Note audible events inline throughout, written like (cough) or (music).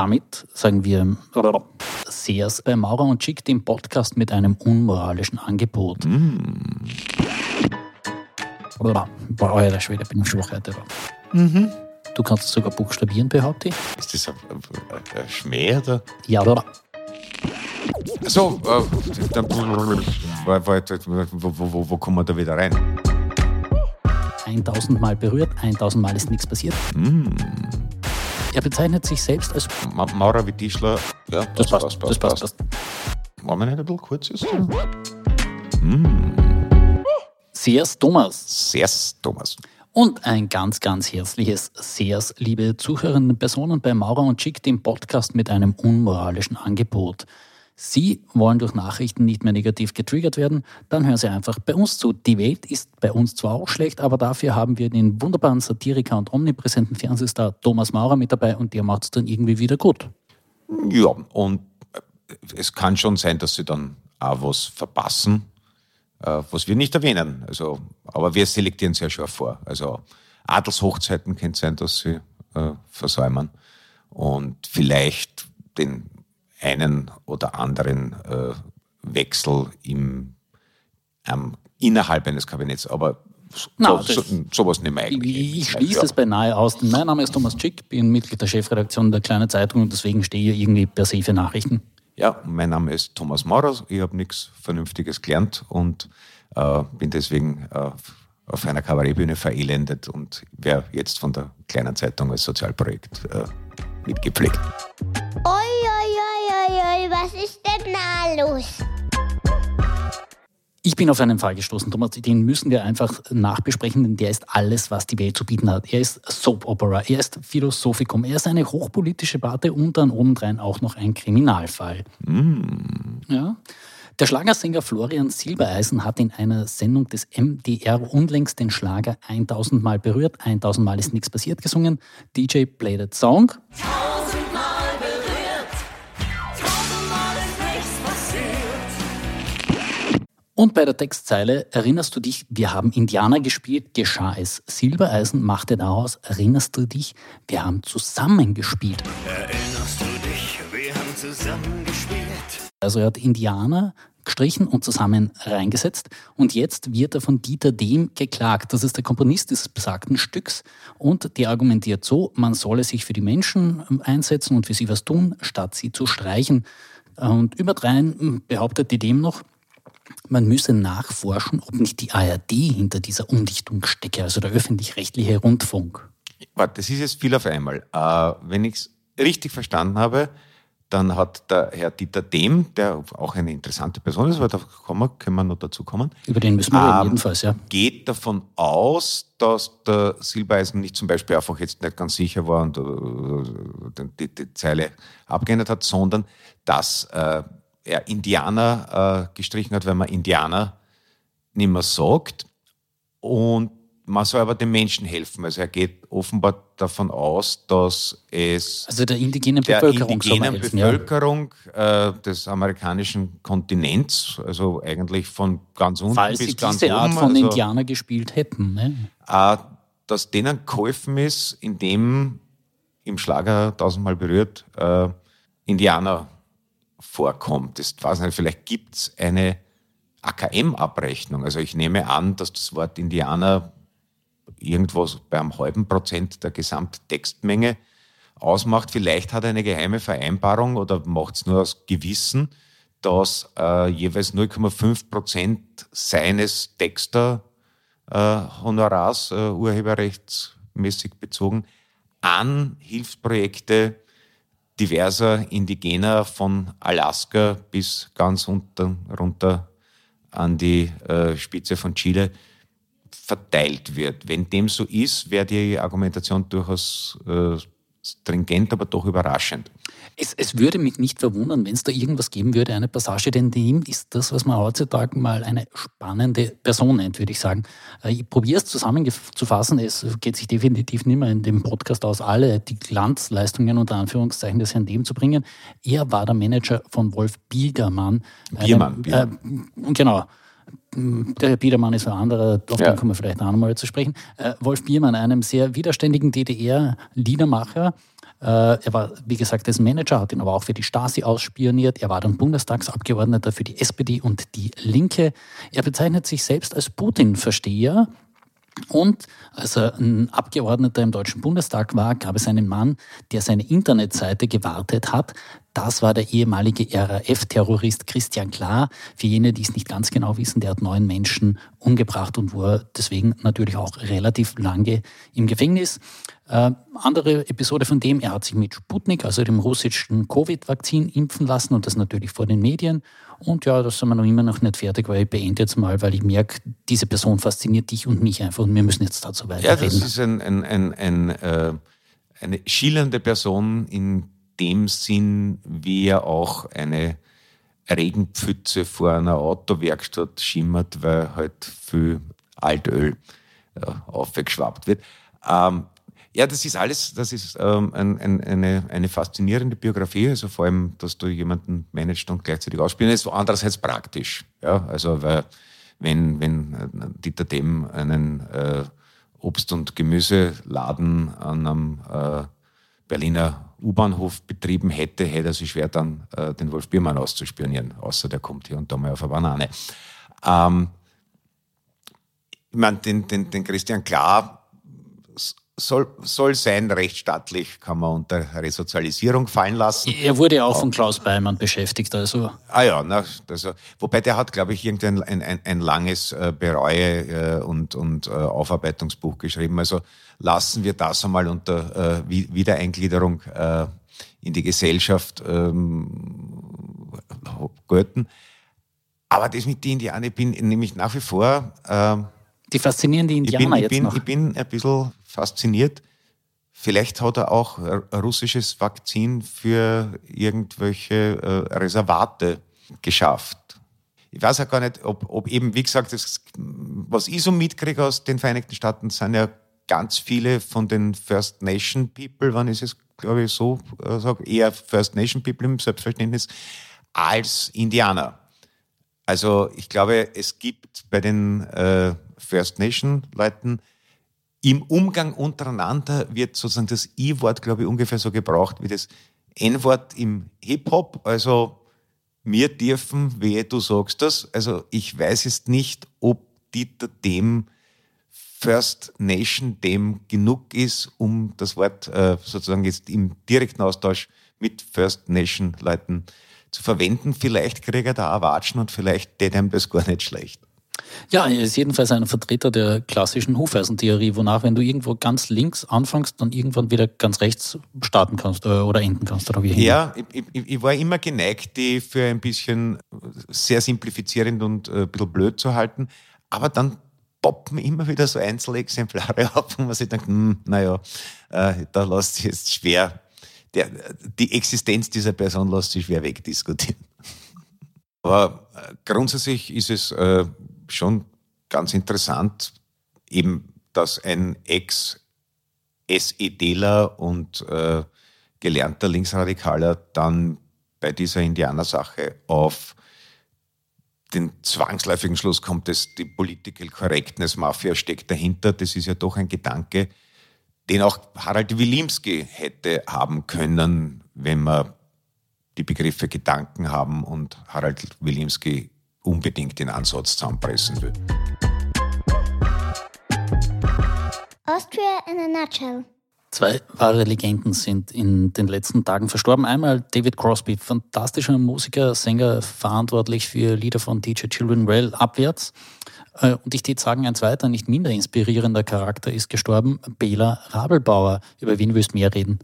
damit sagen wir Sears bei Maurer und Schick den Podcast mit einem unmoralischen Angebot. Mm. Boah, alter Schwede, bin ich schwach heute. Mhm. Du kannst es sogar buchstabieren, behaupte ich. Ist das ein, ein, ein Schmäh oder? Ja, oder? So, äh, dann, wo, wo, wo, wo kommen wir da wieder rein? 1000 Mal berührt, 1000 Mal ist nichts passiert. Mm. Er bezeichnet sich selbst als Ma Maurer wie Tischler. Ja, das, das passt, passt, passt, das passt, passt. Wollen wir nicht ein bisschen kurz ist? Mm. Sehr's Thomas. Sehr's Thomas. Und ein ganz, ganz herzliches Sehr's, liebe zuhörende Personen bei Maurer und Schick, dem Podcast mit einem unmoralischen Angebot. Sie wollen durch Nachrichten nicht mehr negativ getriggert werden, dann hören Sie einfach bei uns zu. Die Welt ist bei uns zwar auch schlecht, aber dafür haben wir den wunderbaren Satiriker und omnipräsenten Fernsehstar Thomas Maurer mit dabei und der macht es dann irgendwie wieder gut. Ja, und es kann schon sein, dass Sie dann auch was verpassen, äh, was wir nicht erwähnen. Also, aber wir selektieren sehr schon vor. Also Adelshochzeiten könnte sein, dass Sie äh, versäumen und vielleicht den einen oder anderen äh, Wechsel im, ähm, innerhalb eines Kabinetts. Aber so, no, so, sowas nicht mehr eigentlich. Ich, ich schließe es beinahe aus. Mein Name ist Thomas Schick, bin Mitglied der Chefredaktion der Kleinen Zeitung und deswegen stehe ich irgendwie per se für Nachrichten. Ja, mein Name ist Thomas Maurer. Ich habe nichts Vernünftiges gelernt und äh, bin deswegen äh, auf einer Kabarettbühne verelendet und werde jetzt von der Kleinen Zeitung als Sozialprojekt äh, mitgepflegt. Oi, oi, oi, oi, was ist denn da los? Ich bin auf einen Fall gestoßen, Thomas, den müssen wir einfach nachbesprechen, denn der ist alles, was die Welt zu bieten hat. Er ist Soap Opera, er ist Philosophikum, er ist eine hochpolitische Barte und dann obendrein auch noch ein Kriminalfall. Mm. Ja. Der Schlagersänger Florian Silbereisen hat in einer Sendung des MDR unlängst den Schlager 1000 Mal berührt, 1000 Mal ist nichts passiert gesungen. DJ Play That Song. Und bei der Textzeile erinnerst du dich, wir haben Indianer gespielt, geschah es. Silbereisen machte daraus, erinnerst du dich, wir haben zusammen gespielt. Erinnerst du dich, wir haben zusammen gespielt. Also er hat Indianer gestrichen und zusammen reingesetzt. Und jetzt wird er von Dieter Dehm geklagt. Das ist der Komponist dieses besagten Stücks. Und der argumentiert so, man solle sich für die Menschen einsetzen und für sie was tun, statt sie zu streichen. Und überdrein behauptet die Dehm noch, man müsse nachforschen, ob nicht die ARD hinter dieser Umdichtung stecke, also der öffentlich-rechtliche Rundfunk. Warte, das ist jetzt viel auf einmal. Äh, wenn ich es richtig verstanden habe, dann hat der Herr Dieter Dehm, der auch eine interessante Person ist, weil da können wir noch dazu kommen. Über den müssen wir ähm, jedenfalls, ja. Geht davon aus, dass der Silbereisen nicht zum Beispiel einfach jetzt nicht ganz sicher war und äh, die, die, Zeile abgeändert hat, sondern dass äh, er Indianer äh, gestrichen hat, weil man Indianer nicht mehr sagt. Und man soll aber den Menschen helfen. Also er geht offenbar davon aus, dass es also der indigenen Bevölkerung, der indigenen Bevölkerung ja. äh, des amerikanischen Kontinents, also eigentlich von ganz unten Falls bis sie ganz diese oben, Art von also, Indianer gespielt hätten. Ne? Äh, dass denen geholfen ist, indem im Schlager tausendmal berührt äh, Indianer vorkommt. Das weiß nicht, vielleicht gibt es eine AKM-Abrechnung. Also ich nehme an, dass das Wort Indianer irgendwo bei einem halben Prozent der Gesamttextmenge ausmacht. Vielleicht hat eine geheime Vereinbarung oder macht es nur aus Gewissen, dass äh, jeweils 0,5 Prozent seines Texter-Honorars, äh, urheberrechtsmäßig bezogen, an Hilfsprojekte diverser Indigener von Alaska bis ganz unten runter an die äh, Spitze von Chile verteilt wird. Wenn dem so ist, wäre die Argumentation durchaus äh, stringent, aber doch überraschend. Es, es, würde mich nicht verwundern, wenn es da irgendwas geben würde, eine Passage, denn dem ist das, was man heutzutage mal eine spannende Person nennt, würde ich sagen. Äh, ich probiere es zusammenzufassen, es geht sich definitiv nicht mehr in dem Podcast aus, alle die Glanzleistungen unter Anführungszeichen des Herrn Dem zu bringen. Er war der Manager von Wolf Biermann. Biermann, Biermann. Äh, genau der Herr Biedermann ist ein anderer, auf ja. den kommen wir vielleicht auch nochmal zu sprechen. Äh, Wolf Biermann, einem sehr widerständigen DDR-Liedermacher, Äh, er war, wie gesagt, dessen Manager, hat ihn aber auch für die Stasi ausspioniert. Er war dann Bundestagsabgeordneter für die SPD und die Linke. Er bezeichnet sich selbst als Putin-Versteher. Und als er ein Abgeordneter im Deutschen Bundestag war, gab es einen Mann, der seine Internetseite gewartet hat. Das war der ehemalige RAF-Terrorist Christian Klar. Für jene, die es nicht ganz genau wissen, der hat neun Menschen umgebracht und war deswegen natürlich auch relativ lange im Gefängnis. Äh, andere Episode von dem, er hat sich mit Sputnik, also dem russischen Covid-Vakzin, impfen lassen und das natürlich vor den Medien. Und ja, da sind wir noch immer noch nicht fertig, weil ich beende jetzt mal, weil ich merke, diese Person fasziniert dich und mich einfach und wir müssen jetzt dazu weiterreden. Ja, das ist ein, ein, ein äh, eine schillernde Person in dem Sinn, wie er auch eine Regenpfütze vor einer Autowerkstatt schimmert, weil halt viel Altöl äh, aufgeschwappt wird. Ähm, ja, das ist alles, das ist ähm, ein, ein, eine, eine faszinierende Biografie, also vor allem, dass du jemanden managst und gleichzeitig ausspielen ist, andererseits praktisch. Ja, also weil wenn, wenn äh, Dieter Dem einen äh, Obst- und Gemüseladen an einem äh, Berliner U-Bahnhof betrieben hätte, hätte er sich schwer dann äh, den Wolf Biermann auszuspionieren, außer der kommt hier und da mal auf eine Banane. Ähm, ich meine, den, den, den Christian Klar soll, soll sein, rechtsstaatlich, kann man unter Resozialisierung fallen lassen. Er wurde auch von Klaus Beimann beschäftigt, also. Ah ja, na, also, wobei der hat, glaube ich, irgendein ein, ein, ein langes äh, Bereue- äh, und, und äh, Aufarbeitungsbuch geschrieben. Also lassen wir das einmal unter äh, Wiedereingliederung äh, in die Gesellschaft ähm, gelten. Aber das mit den Indianern, ich bin nämlich nach wie vor... Äh, die faszinierende Indianer ich bin, ich jetzt bin, noch. Ich bin ein bisschen fasziniert. Vielleicht hat er auch russisches Vakzin für irgendwelche äh, Reservate geschafft. Ich weiß auch gar nicht, ob, ob eben, wie gesagt, das, was ich so mitkriege aus den Vereinigten Staaten, sind ja ganz viele von den First Nation People, wann ist es, glaube ich, so äh, sage, eher First Nation People im Selbstverständnis, als Indianer. Also ich glaube, es gibt bei den äh, First Nation Leuten im Umgang untereinander wird sozusagen das I-Wort, glaube ich, ungefähr so gebraucht wie das N-Wort im Hip-Hop. Also wir dürfen, wehe, du sagst das. Also ich weiß jetzt nicht, ob Dieter dem First Nation dem genug ist, um das Wort äh, sozusagen jetzt im direkten Austausch mit First Nation Leuten zu verwenden. Vielleicht kriegt er da auch Watschen und vielleicht tät ihm das gar nicht schlecht. Ja, er ist jedenfalls ein Vertreter der klassischen Hufeisentheorie, wonach, wenn du irgendwo ganz links anfängst, dann irgendwann wieder ganz rechts starten kannst äh, oder enden kannst. Oder wie ja, ich, ich, ich, war immer geneigt, die für ein bisschen sehr simplifizierend und äh, ein bisschen blöd zu halten, aber dann poppen immer wieder so Einzelexemplare (laughs) auf, wo man sich denkt, hm, naja, äh, da lässt sich jetzt schwer, der, die Existenz dieser Person lässt sich schwer wegdiskutieren. (laughs) Aber äh, grundsätzlich ist es äh, schon ganz interessant, eben, dass ein Ex-SEDler und äh, gelernter Linksradikaler dann bei dieser Indianersache auf den zwangsläufigen Schluss kommt, dass die Political Correctness Mafia steckt dahinter. Das ist ja doch ein Gedanke, den auch Harald Wilimski hätte haben können, wenn man die Begriffe Gedanken haben und Harald Wilimski unbedingt den Ansatz zusammenpressen will. Austria in a nutshell. Zwei wahre Legenden sind in den letzten Tagen verstorben. Einmal David Crosby, fantastischer Musiker, Sänger, verantwortlich für Lieder von DJ Children Well abwärts. Äh, und ich würde sagen, ein zweiter, nicht minder inspirierender Charakter ist gestorben, Bela Rabelbauer. Über wen willst du mehr reden?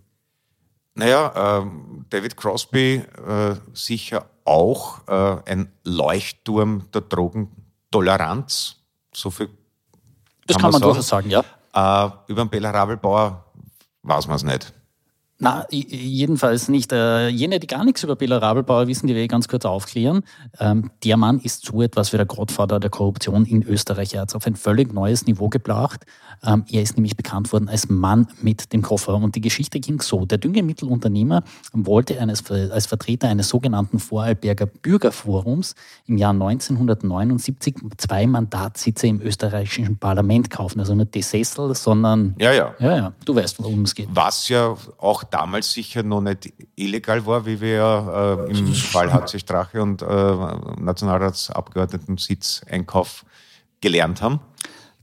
Naja, äh, David Crosby äh, sicher auch äh, ein Leuchtturm der Drogentoleranz. So viel das kann man, man durchaus sagen, ja. Äh, über den Bela Rabelbauer weiß man es nicht. Na, jedenfalls nicht. Äh, jene, die gar nichts über Bela Rabelbauer wissen, die will ich ganz kurz aufklären. Ähm, der Mann ist so etwas wie der Gottvater der Korruption in Österreich. Er hat es auf ein völlig neues Niveau gebracht. Ähm, er ist nämlich bekannt worden als Mann mit dem Koffer. Und die Geschichte ging so. Der Düngemittelunternehmer wollte eines, als Vertreter eines sogenannten Vorarlberger Bürgerforums im Jahr 1979 zwei Mandatssitze im österreichischen Parlament kaufen. Also nicht die Sessel, sondern... Ja, ja. Ja, ja. Du weißt, worum es geht. Was ja auch damals sicher noch nicht illegal war, wie wir ja äh, im Fall HC Strache und äh, Nationalratsabgeordneten Sitzeinkauf gelernt haben.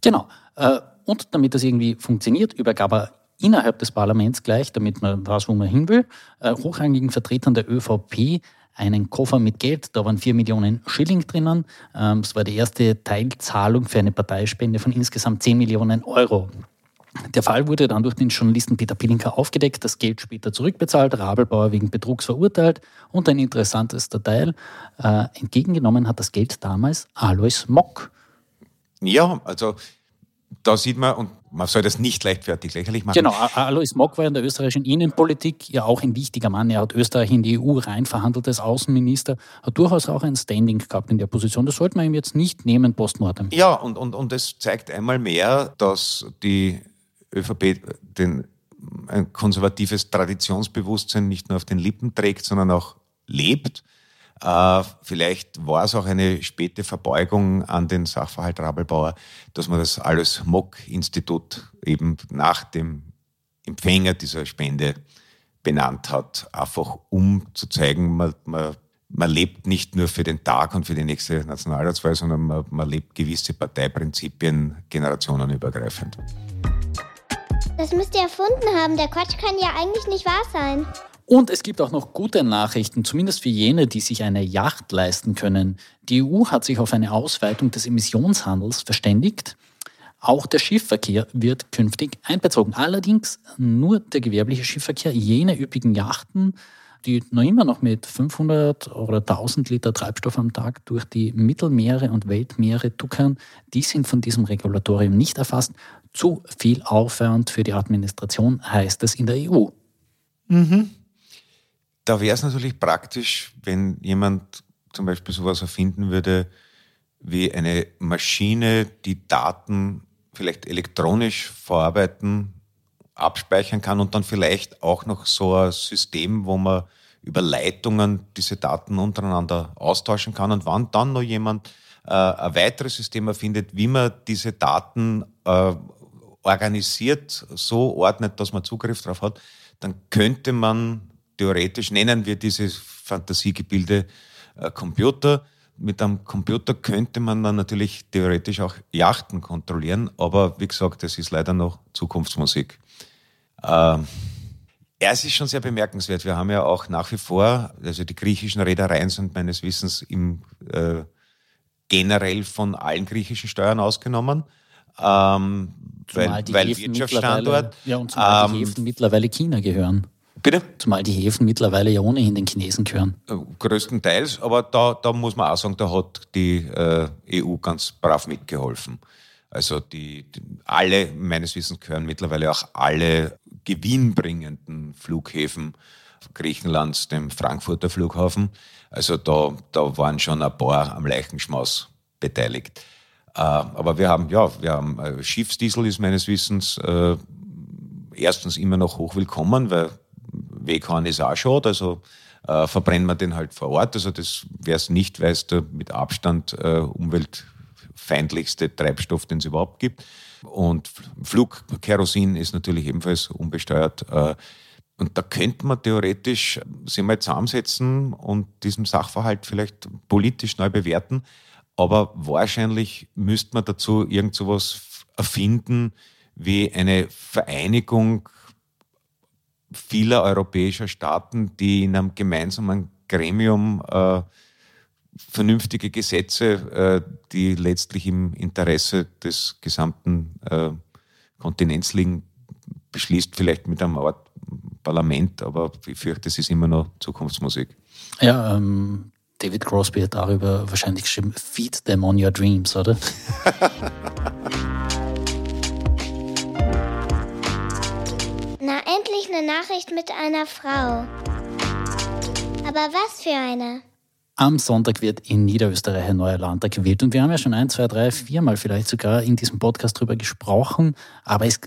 Genau. Äh, und damit das irgendwie funktioniert, übergab er innerhalb des Parlaments gleich, damit man weiß, wo man hin will, äh, hochrangigen Vertretern der ÖVP einen Koffer mit Geld. Da waren vier Millionen Schilling drinnen. Ähm, es war die erste Teilzahlung für eine Parteispende von insgesamt zehn Millionen Euro. Der Fall wurde dann durch den Journalisten Peter Pilinka aufgedeckt, das Geld später zurückbezahlt, Rabelbauer wegen Betrugs verurteilt und ein interessantes Teil, äh, entgegengenommen hat das Geld damals Alois Mock. Ja, also da sieht man, und man soll das nicht leichtfertig lächerlich machen. Genau, Alois Mock war in der österreichischen Innenpolitik ja auch ein wichtiger Mann. Er hat Österreich in die EU rein verhandelt als Außenminister, hat durchaus auch ein Standing gehabt in der Position. Das sollte man ihm jetzt nicht nehmen, postmortem. Ja, und, und, und es zeigt einmal mehr, dass die ÖVP den, ein konservatives Traditionsbewusstsein nicht nur auf den Lippen trägt, sondern auch lebt. Äh, vielleicht war es auch eine späte Verbeugung an den Sachverhalt Rabelbauer, dass man das alles Mock-Institut eben nach dem Empfänger dieser Spende benannt hat, einfach um zu zeigen, man, man, man lebt nicht nur für den Tag und für die nächste Nationalratswahl, sondern man, man lebt gewisse Parteiprinzipien generationenübergreifend. Das müsst ihr erfunden haben. Der Quatsch kann ja eigentlich nicht wahr sein. Und es gibt auch noch gute Nachrichten, zumindest für jene, die sich eine Yacht leisten können. Die EU hat sich auf eine Ausweitung des Emissionshandels verständigt. Auch der Schiffverkehr wird künftig einbezogen. Allerdings nur der gewerbliche Schiffverkehr, jene üppigen Yachten, die noch immer noch mit 500 oder 1000 Liter Treibstoff am Tag durch die Mittelmeere und Weltmeere duckern, die sind von diesem Regulatorium nicht erfasst. Zu viel Aufwand für die Administration heißt es in der EU. Mhm. Da wäre es natürlich praktisch, wenn jemand zum Beispiel sowas erfinden würde wie eine Maschine, die Daten vielleicht elektronisch verarbeiten, abspeichern kann und dann vielleicht auch noch so ein System, wo man über Leitungen diese Daten untereinander austauschen kann. Und wann dann noch jemand äh, ein weiteres System erfindet, wie man diese Daten äh, organisiert, so ordnet, dass man Zugriff darauf hat, dann könnte man theoretisch, nennen wir diese Fantasiegebilde äh, Computer. Mit einem Computer könnte man dann natürlich theoretisch auch Yachten kontrollieren, aber wie gesagt, das ist leider noch Zukunftsmusik. Ähm, es ist schon sehr bemerkenswert. Wir haben ja auch nach wie vor, also die griechischen Reedereien sind meines Wissens im, äh, generell von allen griechischen Steuern ausgenommen. Ähm, weil, weil Wirtschaftsstandort. Ja, und zumal ähm, die Häfen mittlerweile China gehören. Bitte? Zumal die Häfen mittlerweile ja ohnehin den Chinesen gehören. Äh, größtenteils, aber da, da muss man auch sagen, da hat die äh, EU ganz brav mitgeholfen. Also die, die, alle, meines Wissens gehören mittlerweile auch alle gewinnbringenden Flughäfen Griechenlands dem Frankfurter Flughafen. Also da, da waren schon ein paar am Leichenschmaus beteiligt. Äh, aber wir haben, ja, wir haben äh, Schiffsdiesel ist meines Wissens äh, erstens immer noch hochwillkommen, weil Weghorn ist auch schon, also äh, verbrennen wir den halt vor Ort. Also das wäre es nicht, es da mit Abstand äh, umweltfeindlichste Treibstoff, den es überhaupt gibt. Und Flugkerosin ist natürlich ebenfalls unbesteuert. Äh, und da könnte man theoretisch sich mal zusammensetzen und diesen Sachverhalt vielleicht politisch neu bewerten. Aber wahrscheinlich müsste man dazu irgend sowas erfinden wie eine Vereinigung vieler europäischer Staaten, die in einem gemeinsamen Gremium äh, vernünftige Gesetze, äh, die letztlich im Interesse des gesamten äh, Kontinents liegen, beschließt, vielleicht mit einem Art Parlament, aber ich fürchte, es ist immer noch Zukunftsmusik. Ja, ähm, David Crosby hat darüber wahrscheinlich geschrieben, Feed them on your dreams, oder? (laughs) Na, endlich eine Nachricht mit einer Frau. Aber was für eine? Am Sonntag wird in Niederösterreich ein neuer Landtag gewählt. Und wir haben ja schon ein, zwei, drei, viermal vielleicht sogar in diesem Podcast darüber gesprochen. Aber es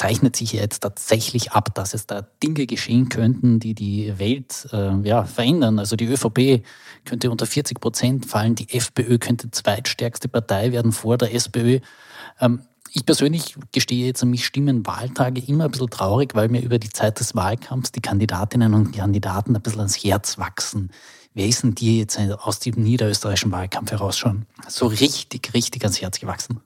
zeichnet sich jetzt tatsächlich ab, dass es da Dinge geschehen könnten, die die Welt äh, ja, verändern. Also die ÖVP könnte unter 40 Prozent fallen, die FPÖ könnte zweitstärkste Partei werden vor der SPÖ. Ähm, ich persönlich gestehe jetzt, mich stimmen Wahltage immer ein bisschen traurig, weil mir über die Zeit des Wahlkampfs die Kandidatinnen und Kandidaten ein bisschen ans Herz wachsen. Wer ist denn dir jetzt aus dem niederösterreichischen Wahlkampf heraus schon so richtig, richtig ans Herz gewachsen?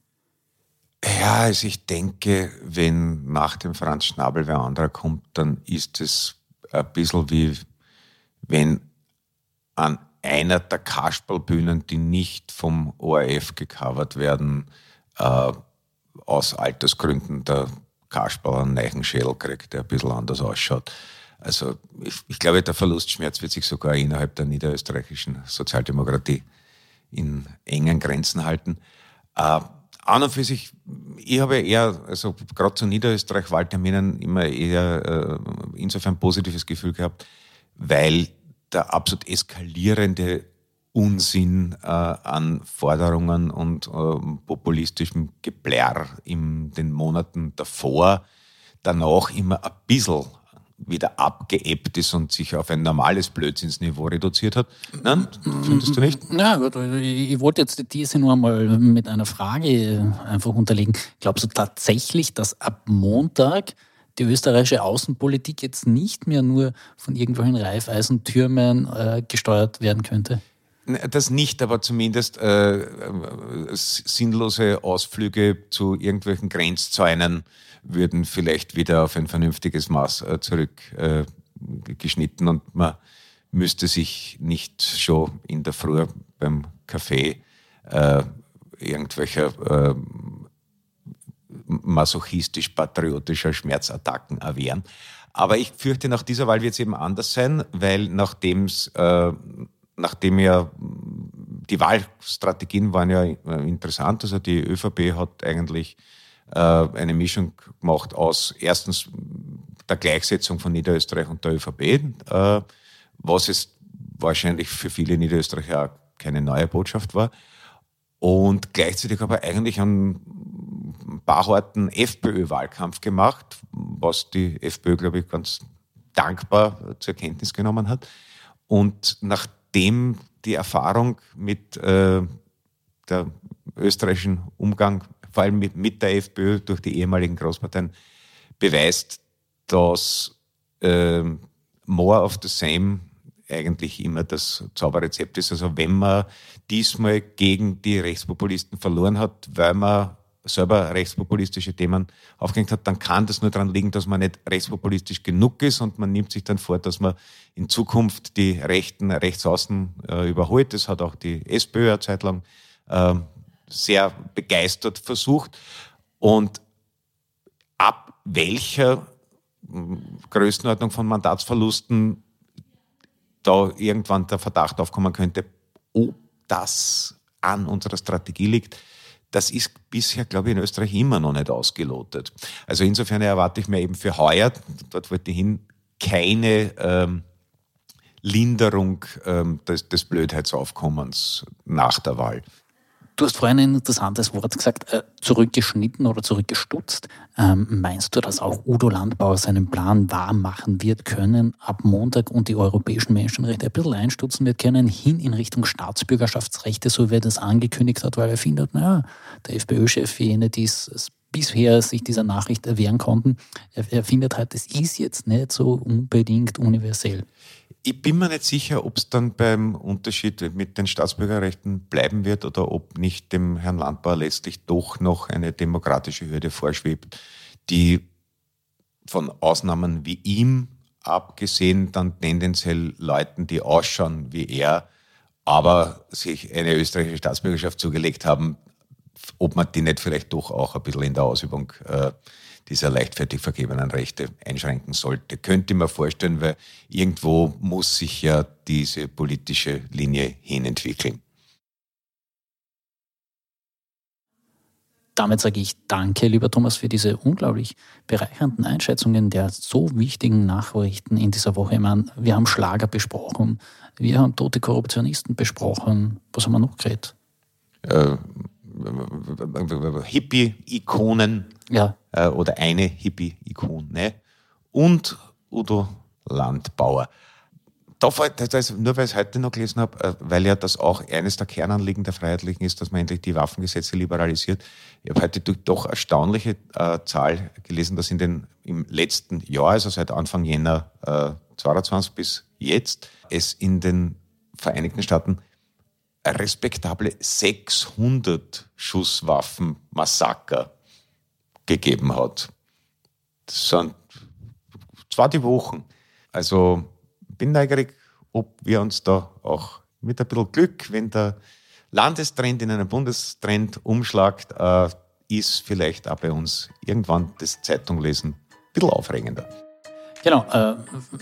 Ja, also ich denke, wenn nach dem Franz Schnabel wer anderer kommt, dann ist es ein bisschen wie wenn an einer der Kasperlbühnen, die nicht vom ORF gecovert werden, äh, aus Altersgründen der Kasperl einen neuen Schädel kriegt, der ein bisschen anders ausschaut. Also ich, ich, glaube, der Verlustschmerz wird sich sogar innerhalb der niederösterreichischen Sozialdemokratie in engen Grenzen halten. Äh, an und für sich, ich habe eher, also gerade zu Niederösterreich-Wahlterminen immer eher äh, insofern positives Gefühl gehabt, weil der absolut eskalierende Unsinn äh, an Forderungen und äh, populistischem Geplärr in den Monaten davor, danach immer ein bisschen wieder abgeebbt ist und sich auf ein normales Blödsinnsniveau reduziert hat. Nein, findest du nicht? Ja, gut, ich wollte jetzt die These nur einmal mit einer Frage einfach unterlegen. Glaubst du tatsächlich, dass ab Montag die österreichische Außenpolitik jetzt nicht mehr nur von irgendwelchen Reifeisentürmen äh, gesteuert werden könnte? Das nicht, aber zumindest äh, äh, sinnlose Ausflüge zu irgendwelchen Grenzzäunen würden vielleicht wieder auf ein vernünftiges Maß äh, zurückgeschnitten äh, und man müsste sich nicht schon in der Früh beim Kaffee äh, irgendwelcher äh, masochistisch-patriotischer Schmerzattacken erwehren. Aber ich fürchte, nach dieser Wahl wird es eben anders sein, weil nachdem äh, nachdem ja die Wahlstrategien waren ja interessant, also die ÖVP hat eigentlich äh, eine Mischung gemacht aus erstens der Gleichsetzung von Niederösterreich und der ÖVP, äh, was es wahrscheinlich für viele Niederösterreicher auch keine neue Botschaft war. Und gleichzeitig aber eigentlich einen paar harten FPÖ-Wahlkampf gemacht, was die FPÖ, glaube ich, ganz dankbar zur Kenntnis genommen hat. Und nachdem die Erfahrung mit äh, der österreichischen Umgang vor allem mit, mit der FPÖ durch die ehemaligen Großparteien, beweist, dass äh, more of the same eigentlich immer das Zauberrezept ist. Also wenn man diesmal gegen die Rechtspopulisten verloren hat, weil man selber rechtspopulistische Themen aufgehängt hat, dann kann das nur daran liegen, dass man nicht rechtspopulistisch genug ist und man nimmt sich dann vor, dass man in Zukunft die Rechten rechtsaußen äh, überholt. Das hat auch die SPÖ eine Zeit lang äh, sehr begeistert versucht. Und ab welcher Größenordnung von Mandatsverlusten da irgendwann der Verdacht aufkommen könnte, ob das an unserer Strategie liegt, das ist bisher, glaube ich, in Österreich immer noch nicht ausgelotet. Also insofern erwarte ich mir eben für heuer, dort wollte ich hin, keine ähm, Linderung ähm, des, des Blödheitsaufkommens nach der Wahl. Du hast vorhin ein interessantes Wort gesagt, äh, zurückgeschnitten oder zurückgestutzt. Ähm, meinst du, dass auch Udo Landbauer seinen Plan wahr machen wird können ab Montag und die europäischen Menschenrechte ein bisschen einstutzen wird können, hin in Richtung Staatsbürgerschaftsrechte, so wie er das angekündigt hat, weil er findet, naja, der FPÖ-Chef, jene, die es bisher sich dieser Nachricht erwehren konnten, er, findet halt, es ist jetzt nicht so unbedingt universell. Ich bin mir nicht sicher, ob es dann beim Unterschied mit den Staatsbürgerrechten bleiben wird oder ob nicht dem Herrn Landbauer letztlich doch noch eine demokratische Hürde vorschwebt, die von Ausnahmen wie ihm abgesehen dann tendenziell Leuten, die ausschauen wie er, aber sich eine österreichische Staatsbürgerschaft zugelegt haben, ob man die nicht vielleicht doch auch ein bisschen in der Ausübung äh, dieser leichtfertig vergebenen Rechte einschränken sollte. Könnte man vorstellen, weil irgendwo muss sich ja diese politische Linie hinentwickeln. Damit sage ich danke, lieber Thomas, für diese unglaublich bereichernden Einschätzungen der so wichtigen Nachrichten in dieser Woche. Ich meine, wir haben Schlager besprochen, wir haben tote Korruptionisten besprochen. Was haben wir noch geredet? Äh, Hippie-Ikonen Ja. Äh, oder eine Hippie-Ikone. Und Udo Landbauer. Da fällt, das, nur weil ich es heute noch gelesen habe, äh, weil ja das auch eines der Kernanliegen der Freiheitlichen ist, dass man endlich die Waffengesetze liberalisiert. Ich habe heute doch erstaunliche äh, Zahl gelesen, dass in den, im letzten Jahr, also seit Anfang Jänner äh, 22 bis jetzt, es in den Vereinigten Staaten respektable 600 Schusswaffenmassaker gegeben hat. Das sind zwar die Wochen. Also bin neugierig, ob wir uns da auch mit ein bisschen Glück, wenn der Landestrend in einen Bundestrend umschlagt, äh, ist vielleicht auch bei uns irgendwann das Zeitunglesen ein bisschen aufregender. Genau, äh,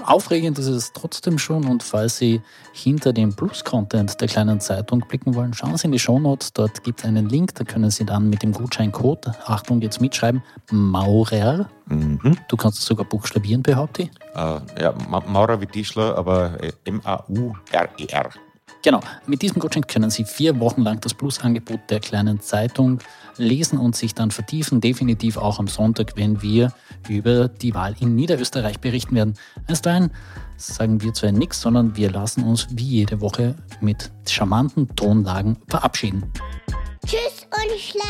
aufregend ist es trotzdem schon und falls Sie hinter dem Plus-Content der kleinen Zeitung blicken wollen, schauen Sie in die Shownotes, dort gibt es einen Link, da können Sie dann mit dem Gutscheincode, Achtung jetzt mitschreiben, Maurer, mhm. du kannst es sogar buchstabieren, behaupte ich. Äh, ja, Maurer wie Tischler, aber äh, M-A-U-R-E-R. -E Genau, mit diesem Gutschein können Sie vier Wochen lang das Plus-Angebot der kleinen Zeitung lesen und sich dann vertiefen, definitiv auch am Sonntag, wenn wir über die Wahl in Niederösterreich berichten werden. Einstweilen sagen wir zwar nichts, sondern wir lassen uns wie jede Woche mit charmanten Tonlagen verabschieden. Tschüss und Schleim.